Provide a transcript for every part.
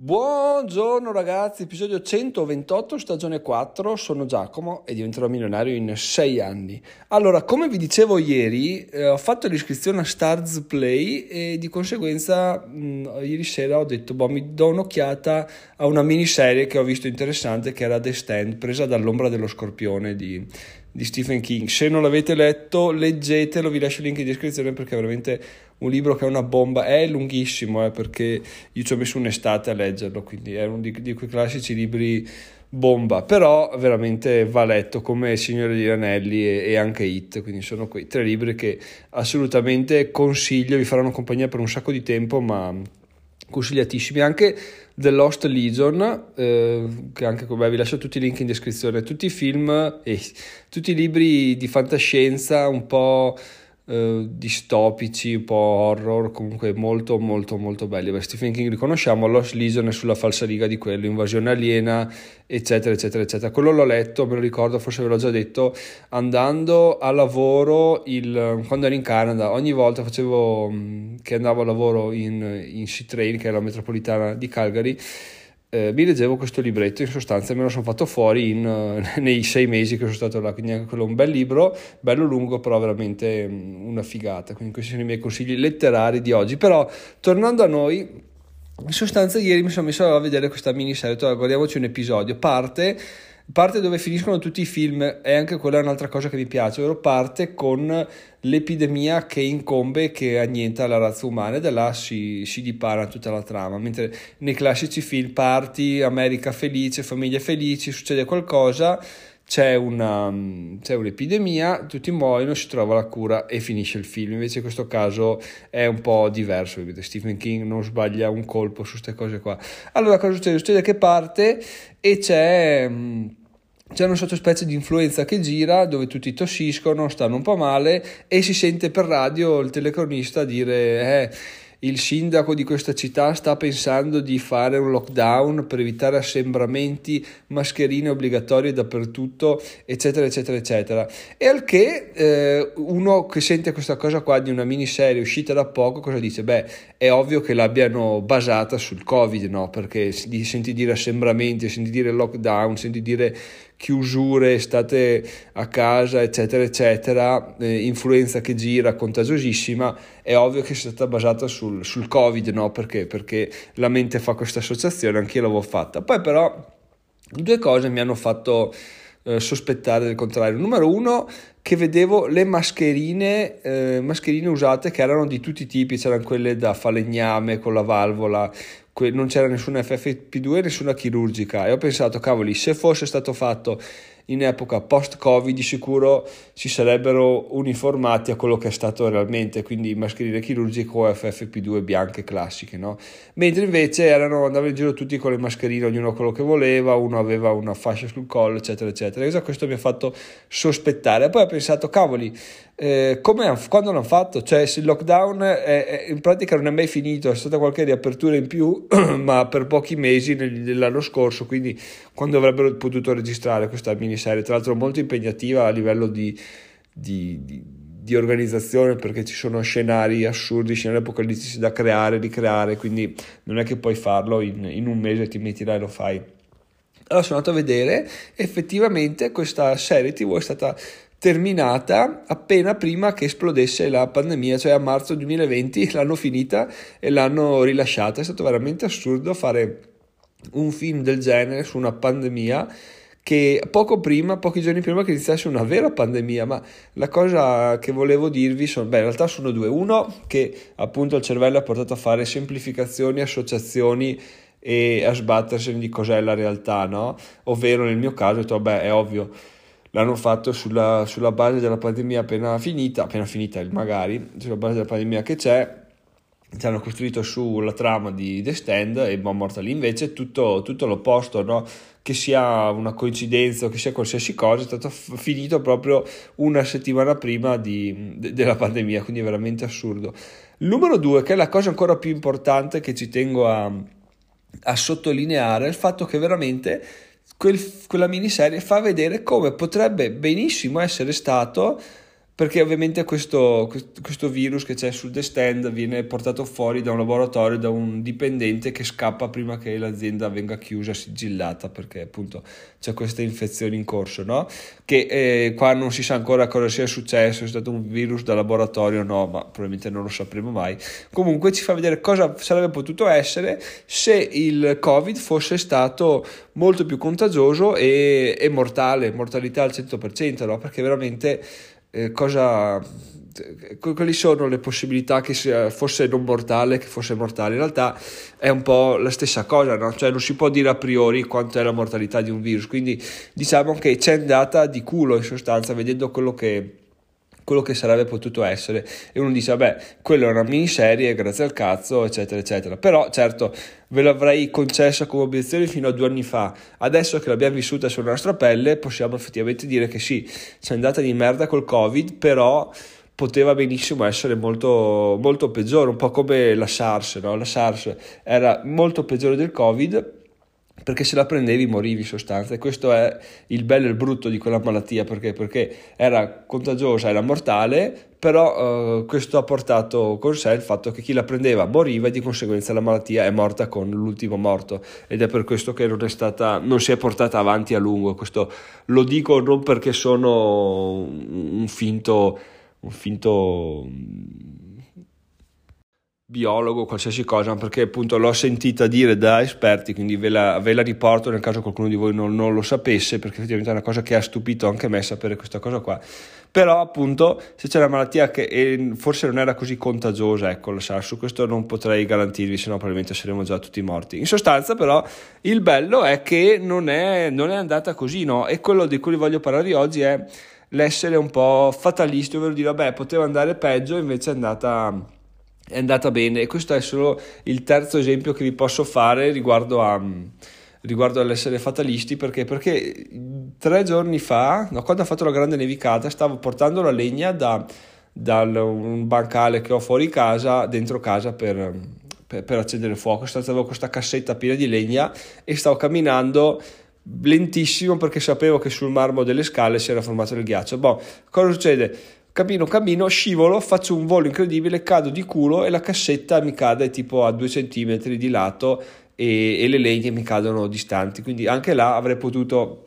Buongiorno ragazzi, episodio 128, stagione 4, sono Giacomo e diventerò milionario in 6 anni. Allora, come vi dicevo ieri, eh, ho fatto l'iscrizione a Stars Play e di conseguenza mh, ieri sera ho detto, boh, mi do un'occhiata a una miniserie che ho visto interessante che era The Stand, presa dall'ombra dello scorpione di, di Stephen King. Se non l'avete letto, leggetelo, vi lascio il link in descrizione perché è veramente un libro che è una bomba, è lunghissimo eh, perché io ci ho messo un'estate a leggerlo, quindi è uno di, di quei classici libri bomba, però veramente va letto come Signore degli Anelli e, e, anche Hit, quindi sono quei tre libri che assolutamente consiglio, vi faranno compagnia per un sacco di tempo, ma consigliatissimi. Anche The Lost Legion eh, che anche come vi lascio tutti i link in descrizione tutti i film e eh, tutti i libri di fantascienza un po' eh, distopici, un po' horror, comunque molto molto molto belli. Beh, Stephen King li conosciamo, Lost Legion è sulla falsa riga di quello, Invasione aliena, eccetera, eccetera, eccetera. Quello l'ho letto, me lo ricordo, forse ve l'ho già detto, andando a lavoro il, quando ero in Canada, ogni volta facevo mm, che andavo a lavoro in, in C-Train, che è la metropolitana di Calgary, eh, mi leggevo questo libretto in sostanza me lo sono fatto fuori in, uh, nei sei mesi che sono stato là, quindi anche quello è un bel libro, bello lungo però veramente um, una figata, quindi questi sono i miei consigli letterari di oggi, però tornando a noi, in sostanza ieri mi sono messo a vedere questa miniserie, guardiamoci un episodio, parte parte dove finiscono tutti i film e anche quella è un'altra cosa che mi piace, ovvero parte con l'epidemia che incombe e che annienta la razza umana e da là si, si dipara tutta la trama, mentre nei classici film parti, America felice, famiglie felici, succede qualcosa, c'è, una, c'è un'epidemia, tutti muoiono, si trova la cura e finisce il film. Invece in questo caso è un po' diverso, vedete, Stephen King non sbaglia un colpo su queste cose qua. Allora cosa succede? Succede che parte e c'è c'è una sottospecie di influenza che gira dove tutti tossiscono, stanno un po' male e si sente per radio il telecronista dire eh, il sindaco di questa città sta pensando di fare un lockdown per evitare assembramenti, mascherine obbligatorie dappertutto, eccetera, eccetera, eccetera. E al che eh, uno che sente questa cosa qua di una miniserie uscita da poco, cosa dice? Beh, è ovvio che l'abbiano basata sul Covid, no? Perché senti dire assembramenti, senti dire lockdown, senti dire chiusure, state a casa, eccetera, eccetera, eh, influenza che gira, contagiosissima, è ovvio che sia stata basata sul, sul Covid, no? Perché? Perché la mente fa questa associazione, anch'io l'avevo fatta. Poi però due cose mi hanno fatto eh, sospettare del contrario. Numero uno, che vedevo le mascherine, eh, mascherine usate che erano di tutti i tipi, c'erano quelle da falegname con la valvola, non c'era nessuna FFP2 nessuna chirurgica. E ho pensato cavoli se fosse stato fatto in epoca post-Covid di sicuro si sarebbero uniformati a quello che è stato realmente, quindi mascherine chirurgiche o FFP2 bianche classiche, no? Mentre invece erano, andavano in giro tutti con le mascherine, ognuno quello che voleva, uno aveva una fascia sul collo, eccetera, eccetera. Questo mi ha fatto sospettare. Poi ho pensato, cavoli, eh, quando l'hanno fatto? Cioè, se il lockdown è, è, in pratica non è mai finito, è stata qualche riapertura in più, ma per pochi mesi dell'anno scorso, quindi quando avrebbero potuto registrare questa miniserie, tra l'altro molto impegnativa a livello di, di, di, di organizzazione perché ci sono scenari assurdi, scenari apocalittici da creare, ricreare, quindi non è che puoi farlo in, in un mese, ti metti là e lo fai. Allora sono andato a vedere, effettivamente questa serie tv è stata terminata appena prima che esplodesse la pandemia, cioè a marzo 2020 l'hanno finita e l'hanno rilasciata. È stato veramente assurdo fare un film del genere su una pandemia che poco prima, pochi giorni prima che iniziasse una vera pandemia, ma la cosa che volevo dirvi sono, beh, in realtà sono due. Uno, che appunto il cervello ha portato a fare semplificazioni, associazioni e a sbattersene di cos'è la realtà, no? Ovvero nel mio caso, ho detto, vabbè, è ovvio, l'hanno fatto sulla, sulla, base della pandemia appena finita, appena finita magari, sulla base della pandemia che c'è, ci hanno costruito sulla trama di The Stand e Bomb Mortal invece tutto, tutto l'opposto, no? che sia una coincidenza o che sia qualsiasi cosa, è stato f- finito proprio una settimana prima di, de- della pandemia, quindi è veramente assurdo. Numero due, che è la cosa ancora più importante che ci tengo a, a sottolineare, è il fatto che veramente quel, quella miniserie fa vedere come potrebbe benissimo essere stato perché ovviamente questo, questo, virus che c'è sul The Stand viene portato fuori da un laboratorio, da un dipendente che scappa prima che l'azienda venga chiusa, sigillata, perché appunto c'è questa infezione in corso, no? Che eh, qua non si sa ancora cosa sia successo, è stato un virus da laboratorio o no, ma probabilmente non lo sapremo mai. Comunque ci fa vedere cosa sarebbe potuto essere se il Covid fosse stato molto più contagioso e, e mortale, mortalità al 100%, no? Perché veramente eh, cosa, quali sono le possibilità che fosse non mortale che fosse mortale in realtà è un po' la stessa cosa no? cioè non si può dire a priori quanto è la mortalità di un virus quindi diciamo che c'è andata di culo in sostanza vedendo quello che quello che sarebbe potuto essere. E uno dice vabbè quello è una miniserie grazie al cazzo eccetera eccetera. Però certo ve l'avrei concessa come obiezione fino a due anni fa. Adesso che l'abbiamo vissuta sulla nostra pelle possiamo effettivamente dire che sì c'è andata di merda col covid però poteva benissimo essere molto, molto peggiore un po' come la SARS no? la SARS era molto peggiore del covid perché se la prendevi morivi in sostanza. E questo è il bello e il brutto di quella malattia. Perché, perché era contagiosa, era mortale però eh, questo ha portato con sé il fatto che chi la prendeva moriva e di conseguenza la malattia è morta con l'ultimo morto. Ed è per questo che non, è stata, non si è portata avanti a lungo. Questo lo dico non perché sono un finto, un finto biologo, qualsiasi cosa, perché appunto l'ho sentita dire da esperti, quindi ve la, ve la riporto nel caso qualcuno di voi non, non, lo sapesse, perché effettivamente è una cosa che ha stupito anche me sapere questa cosa qua. Però appunto se c'è una malattia che forse non era così contagiosa, ecco, lo sa, su questo non potrei garantirvi, se no probabilmente saremmo già tutti morti. In sostanza però il bello è che non è, non è andata così, no? E quello di cui voglio parlarvi oggi è l'essere un po' fatalisti, ovvero dire, vabbè, poteva andare peggio, invece è andata è andata bene e questo è solo il terzo esempio che vi posso fare riguardo, a, riguardo all'essere fatalisti perché, perché tre giorni fa, no, quando ha fatto la grande nevicata, stavo portando la legna da, da un bancale che ho fuori casa, dentro casa per, per, per accendere il fuoco, avevo questa cassetta piena di legna e stavo camminando lentissimo perché sapevo che sul marmo delle scale si era formato il ghiaccio. Boh, cosa succede? Cammino, cammino, scivolo, faccio un volo incredibile, cado di culo e la cassetta mi cade tipo a due centimetri di lato e, e le leghe mi cadono distanti. Quindi anche là avrei potuto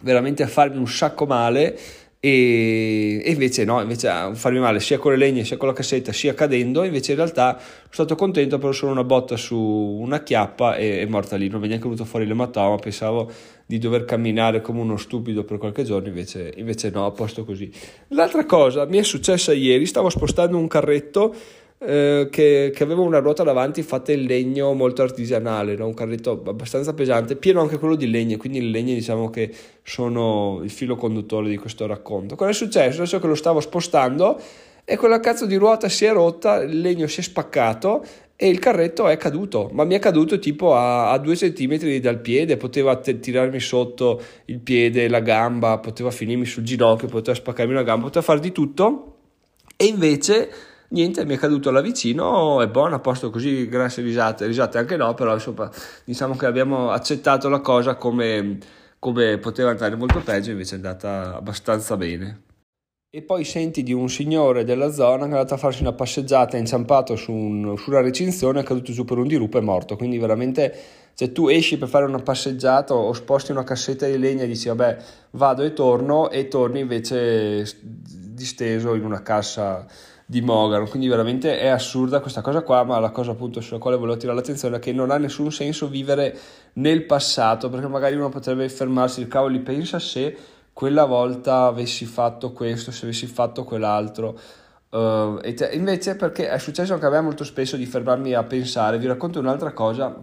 veramente farmi un sacco male e, e, invece no, invece a farmi male sia con le legne sia con la cassetta sia cadendo, invece in realtà sono stato contento però solo una botta su una chiappa e è morta lì, non mi è neanche venuto fuori l'ematoma, pensavo di dover camminare come uno stupido per qualche giorno, invece, invece no, a posto così. L'altra cosa mi è successa ieri, stavo spostando un carretto eh, che, che, aveva una ruota davanti fatta in legno molto artigianale, no? un carretto abbastanza pesante, pieno anche quello di legno, quindi le legne diciamo che sono il filo conduttore di questo racconto. Cosa è successo? Adesso che lo stavo spostando e quella cazzo di ruota si è rotta, il legno si è spaccato e il carretto è caduto, ma mi è caduto tipo a, a due centimetri dal piede, poteva t- tirarmi sotto il piede, la gamba, poteva finirmi sul ginocchio, poteva spaccarmi una gamba, poteva fare di tutto e invece niente, mi è caduto là vicino, è buono, a posto così, grasse risate, risate anche no, però insomma diciamo che abbiamo accettato la cosa come, come poteva andare molto peggio, invece è andata abbastanza bene. E poi senti di un signore della zona che è andato a farsi una passeggiata, è inciampato su, un, su una recinzione, è caduto giù per un dirupo e è morto. Quindi veramente, se tu esci per fare una passeggiata o sposti una cassetta di legna e dici vabbè vado e torno e torni invece disteso in una cassa di Mogano, quindi veramente è assurda questa cosa qua, ma la cosa appunto sulla quale volevo tirare l'attenzione è che non ha nessun senso vivere nel passato, perché magari uno potrebbe fermarsi, il cavolo, pensa se quella volta avessi fatto questo, se avessi fatto quell'altro. Uh, te, invece perché è successo anche a me molto spesso di fermarmi a pensare, vi racconto un'altra cosa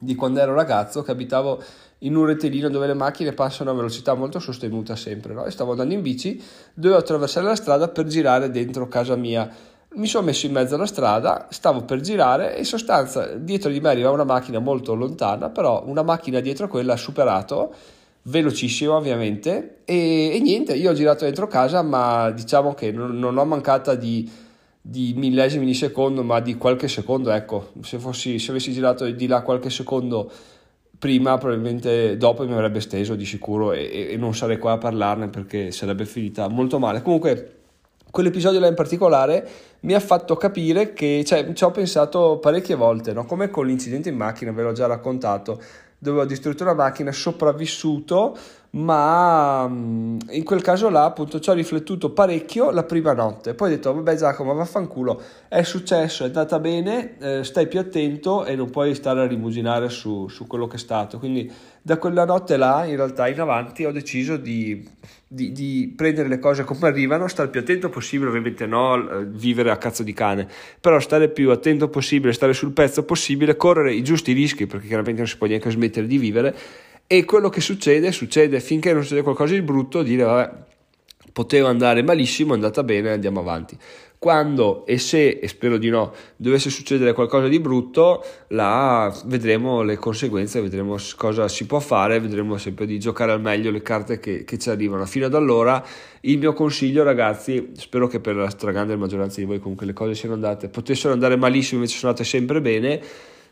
di quando ero ragazzo che abitavo in un rettilineo dove le macchine passano a velocità molto sostenuta sempre, no? e stavo andando in bici, dovevo attraversare la strada per girare dentro casa mia. Mi sono messo in mezzo alla strada, stavo per girare e in sostanza dietro di me arriva una macchina molto lontana, però una macchina dietro quella ha superato, velocissima ovviamente, e, e niente, io ho girato dentro casa, ma diciamo che non, non ho mancata di, di millesimi di secondo, ma di qualche secondo, ecco, se, fossi, se avessi girato di là qualche secondo prima probabilmente dopo mi avrebbe steso di sicuro e, e, non sarei qua a parlarne perché sarebbe finita molto male comunque quell'episodio là in particolare mi ha fatto capire che, cioè, ci ho pensato parecchie volte, no? come con l'incidente in macchina, ve l'ho già raccontato, dove ho distrutto una macchina, sopravvissuto, ma mm, in quel caso là appunto ci ho riflettuto parecchio la prima notte. Poi ho detto vabbè Giacomo vaffanculo. È successo è andata bene eh, stai più attento e non puoi stare a rimuginare su, su, quello che è stato. Quindi da quella notte là in realtà in avanti ho deciso di, di, di prendere le cose come arrivano stare più attento possibile ovviamente no eh, vivere a cazzo di cane però stare più attento possibile stare sul pezzo possibile correre i giusti rischi perché chiaramente non si può neanche smettere di vivere e quello che succede, succede finché non succede qualcosa di brutto, dire vabbè, poteva andare malissimo, è andata bene, andiamo avanti. Quando e se, e spero di no, dovesse succedere qualcosa di brutto, là vedremo le conseguenze, vedremo cosa si può fare, vedremo sempre di giocare al meglio le carte che, che ci arrivano. Fino ad allora, il mio consiglio, ragazzi, spero che per la stragrande maggioranza di voi comunque le cose siano andate, potessero andare malissimo, invece sono andate sempre bene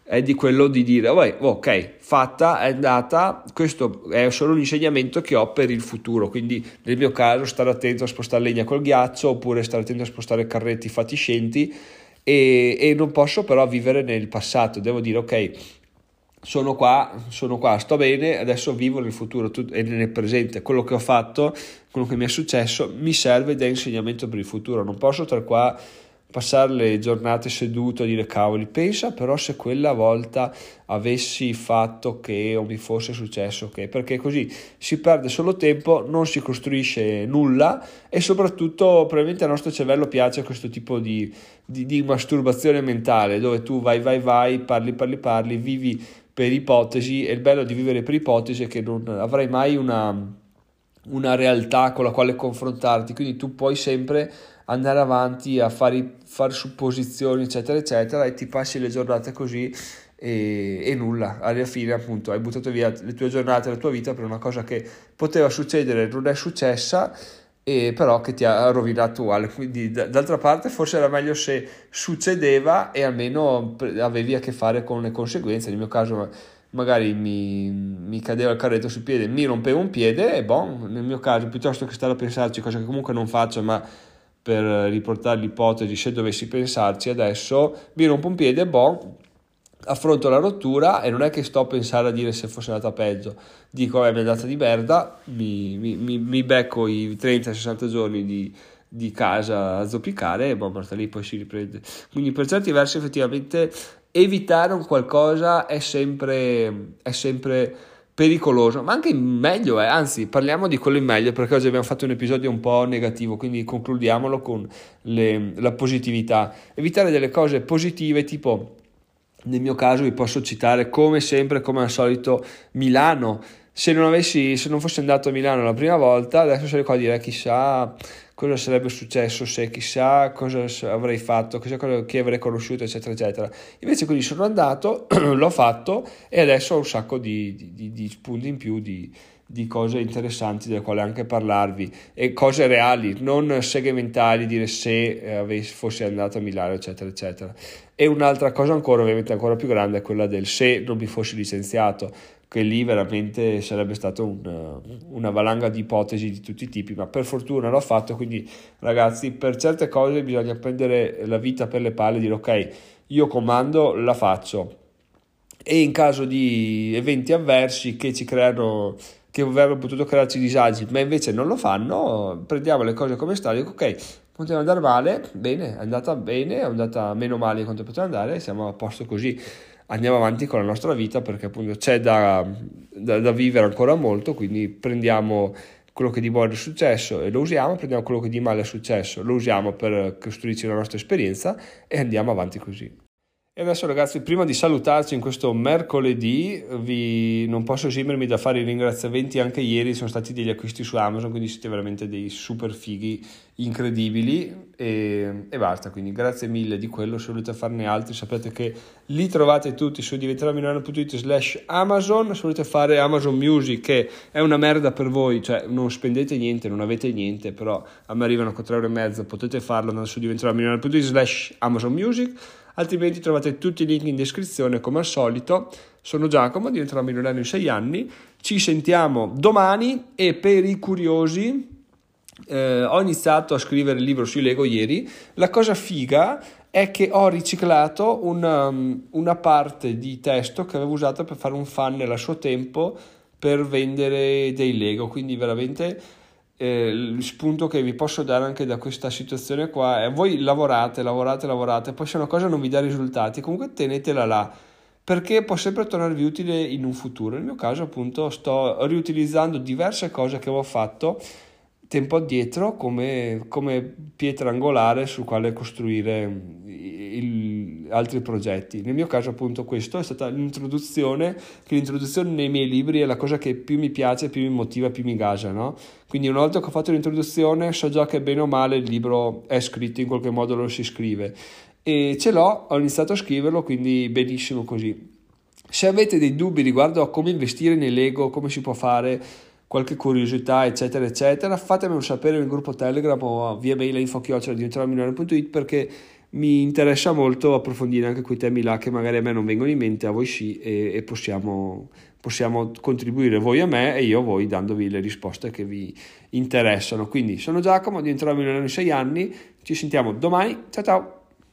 è di quello di dire ok fatta è andata questo è solo un insegnamento che ho per il futuro quindi nel mio caso stare attento a spostare legna col ghiaccio oppure stare attento a spostare carretti fatiscenti e, e non posso però vivere nel passato devo dire ok sono qua, sono qua, sto bene, adesso vivo nel futuro e nel presente. Quello che ho fatto, quello che mi è successo, mi serve da insegnamento per il futuro. Non posso stare qua passare le giornate seduto a dire cavoli, pensa però se quella volta avessi fatto che o mi fosse successo che, perché così si perde solo tempo, non si costruisce nulla e soprattutto probabilmente al nostro cervello piace questo tipo di, di, di masturbazione mentale dove tu vai vai vai, parli parli parli, vivi per ipotesi e il bello di vivere per ipotesi è che non avrai mai una una realtà con la quale confrontarti, quindi tu puoi sempre andare avanti a fare, fare supposizioni, eccetera, eccetera, e ti passi le giornate così e, e, nulla. Alla fine, appunto, hai buttato via le tue giornate, la tua vita per una cosa che poteva succedere, non è successa, e però che ti ha rovinato uguale. Quindi, d- d'altra parte, forse era meglio se succedeva e almeno avevi a che fare con le conseguenze. Nel mio caso, magari mi, mi cadeva il carretto sul piede, mi rompevo un piede e boh, nel mio caso, piuttosto che stare a pensarci, cosa che comunque non faccio, ma per riportare l'ipotesi se dovessi pensarci adesso, mi rompo un piede, boh, affronto la rottura e non è che sto a pensare a dire se fosse andata peggio, dico eh, mi è andata di merda, mi, mi, mi, mi becco i 30-60 giorni di, di, casa a zoppicare e boh, Marta lì poi si riprende. Quindi per certi versi effettivamente evitare un qualcosa è sempre, è sempre pericoloso, ma anche meglio, eh. anzi parliamo di quello in meglio perché oggi abbiamo fatto un episodio un po' negativo, quindi concludiamolo con le, la positività. Evitare delle cose positive tipo, nel mio caso vi posso citare come sempre, come al solito, Milano. Se non, avessi, se non fossi andato a Milano la prima volta, adesso sarei qua a dire chissà cosa sarebbe successo se chissà cosa avrei fatto, chissà cosa, chi avrei conosciuto, eccetera, eccetera. Invece quindi sono andato, l'ho fatto e adesso ho un sacco di, di, di spunti in più, di, di cose interessanti delle quali anche parlarvi e cose reali, non segmentali, dire se eh, fossi andato a Milano, eccetera, eccetera. E un'altra cosa ancora, ovviamente ancora più grande, è quella del se non mi fossi licenziato che lì veramente sarebbe stata un, una valanga di ipotesi di tutti i tipi, ma per fortuna l'ho fatto, quindi ragazzi per certe cose bisogna prendere la vita per le palle e dire ok, io comando, la faccio. E in caso di eventi avversi che ci creano che avrebbero potuto crearci disagi, ma invece non lo fanno, prendiamo le cose come stanno dico ok, poteva andare male, bene, è andata bene, è andata meno male di quanto poteva andare, siamo a posto così andiamo avanti con la nostra vita perché appunto c'è da, da, da vivere ancora molto, quindi prendiamo quello che di buono è successo e lo usiamo, prendiamo quello che di male è successo, lo usiamo per costruirci la nostra esperienza e andiamo avanti così. E adesso ragazzi, prima di salutarci in questo mercoledì, vi... non posso esimermi da fare i ringraziamenti, anche ieri sono stati degli acquisti su Amazon, quindi siete veramente dei super fighi incredibili. E, e basta, quindi grazie mille di quello, se volete farne altri sapete che li trovate tutti su diventeramilano.it slash Amazon, se volete fare Amazon Music che è una merda per voi, cioè non spendete niente, non avete niente, però a me arrivano con 3,5 euro, potete farlo andando su diventeramilano.it slash Amazon Music altrimenti trovate tutti i link in descrizione come al solito. Sono Giacomo, diventerò milionario in 6 anni. Ci sentiamo domani e per i curiosi eh, ho iniziato a scrivere il libro sui Lego ieri. La cosa figa è che ho riciclato una, um, una parte di testo che avevo usato per fare un funnel a suo tempo per vendere dei Lego, quindi veramente eh, il spunto che vi posso dare anche da questa situazione qua è voi lavorate, lavorate, lavorate, poi se una cosa non vi dà risultati, comunque tenetela là perché può sempre tornarvi utile in un futuro. Nel mio caso, appunto, sto riutilizzando diverse cose che avevo fatto tempo addietro come, come pietra angolare sul quale costruire il, altri progetti. Nel mio caso, appunto, questo è stata l'introduzione, che l'introduzione nei miei libri è la cosa che più mi piace, più mi motiva, più mi gasa, no? Quindi una volta che ho fatto l'introduzione so già che bene o male il libro è scritto, in qualche modo lo si scrive e ce l'ho, ho iniziato a scriverlo, quindi benissimo così. Se avete dei dubbi riguardo a come investire nei Lego, come si può fare, qualche curiosità, eccetera, eccetera, fatemelo sapere nel gruppo Telegram o via mail a info-milano.it perché mi interessa molto approfondire anche quei temi là che magari a me non vengono in mente, a voi sì, e, e possiamo, possiamo contribuire voi a me e io a voi dandovi le risposte che vi interessano. Quindi sono Giacomo, diventerò milionario in sei anni, ci sentiamo domani, ciao ciao!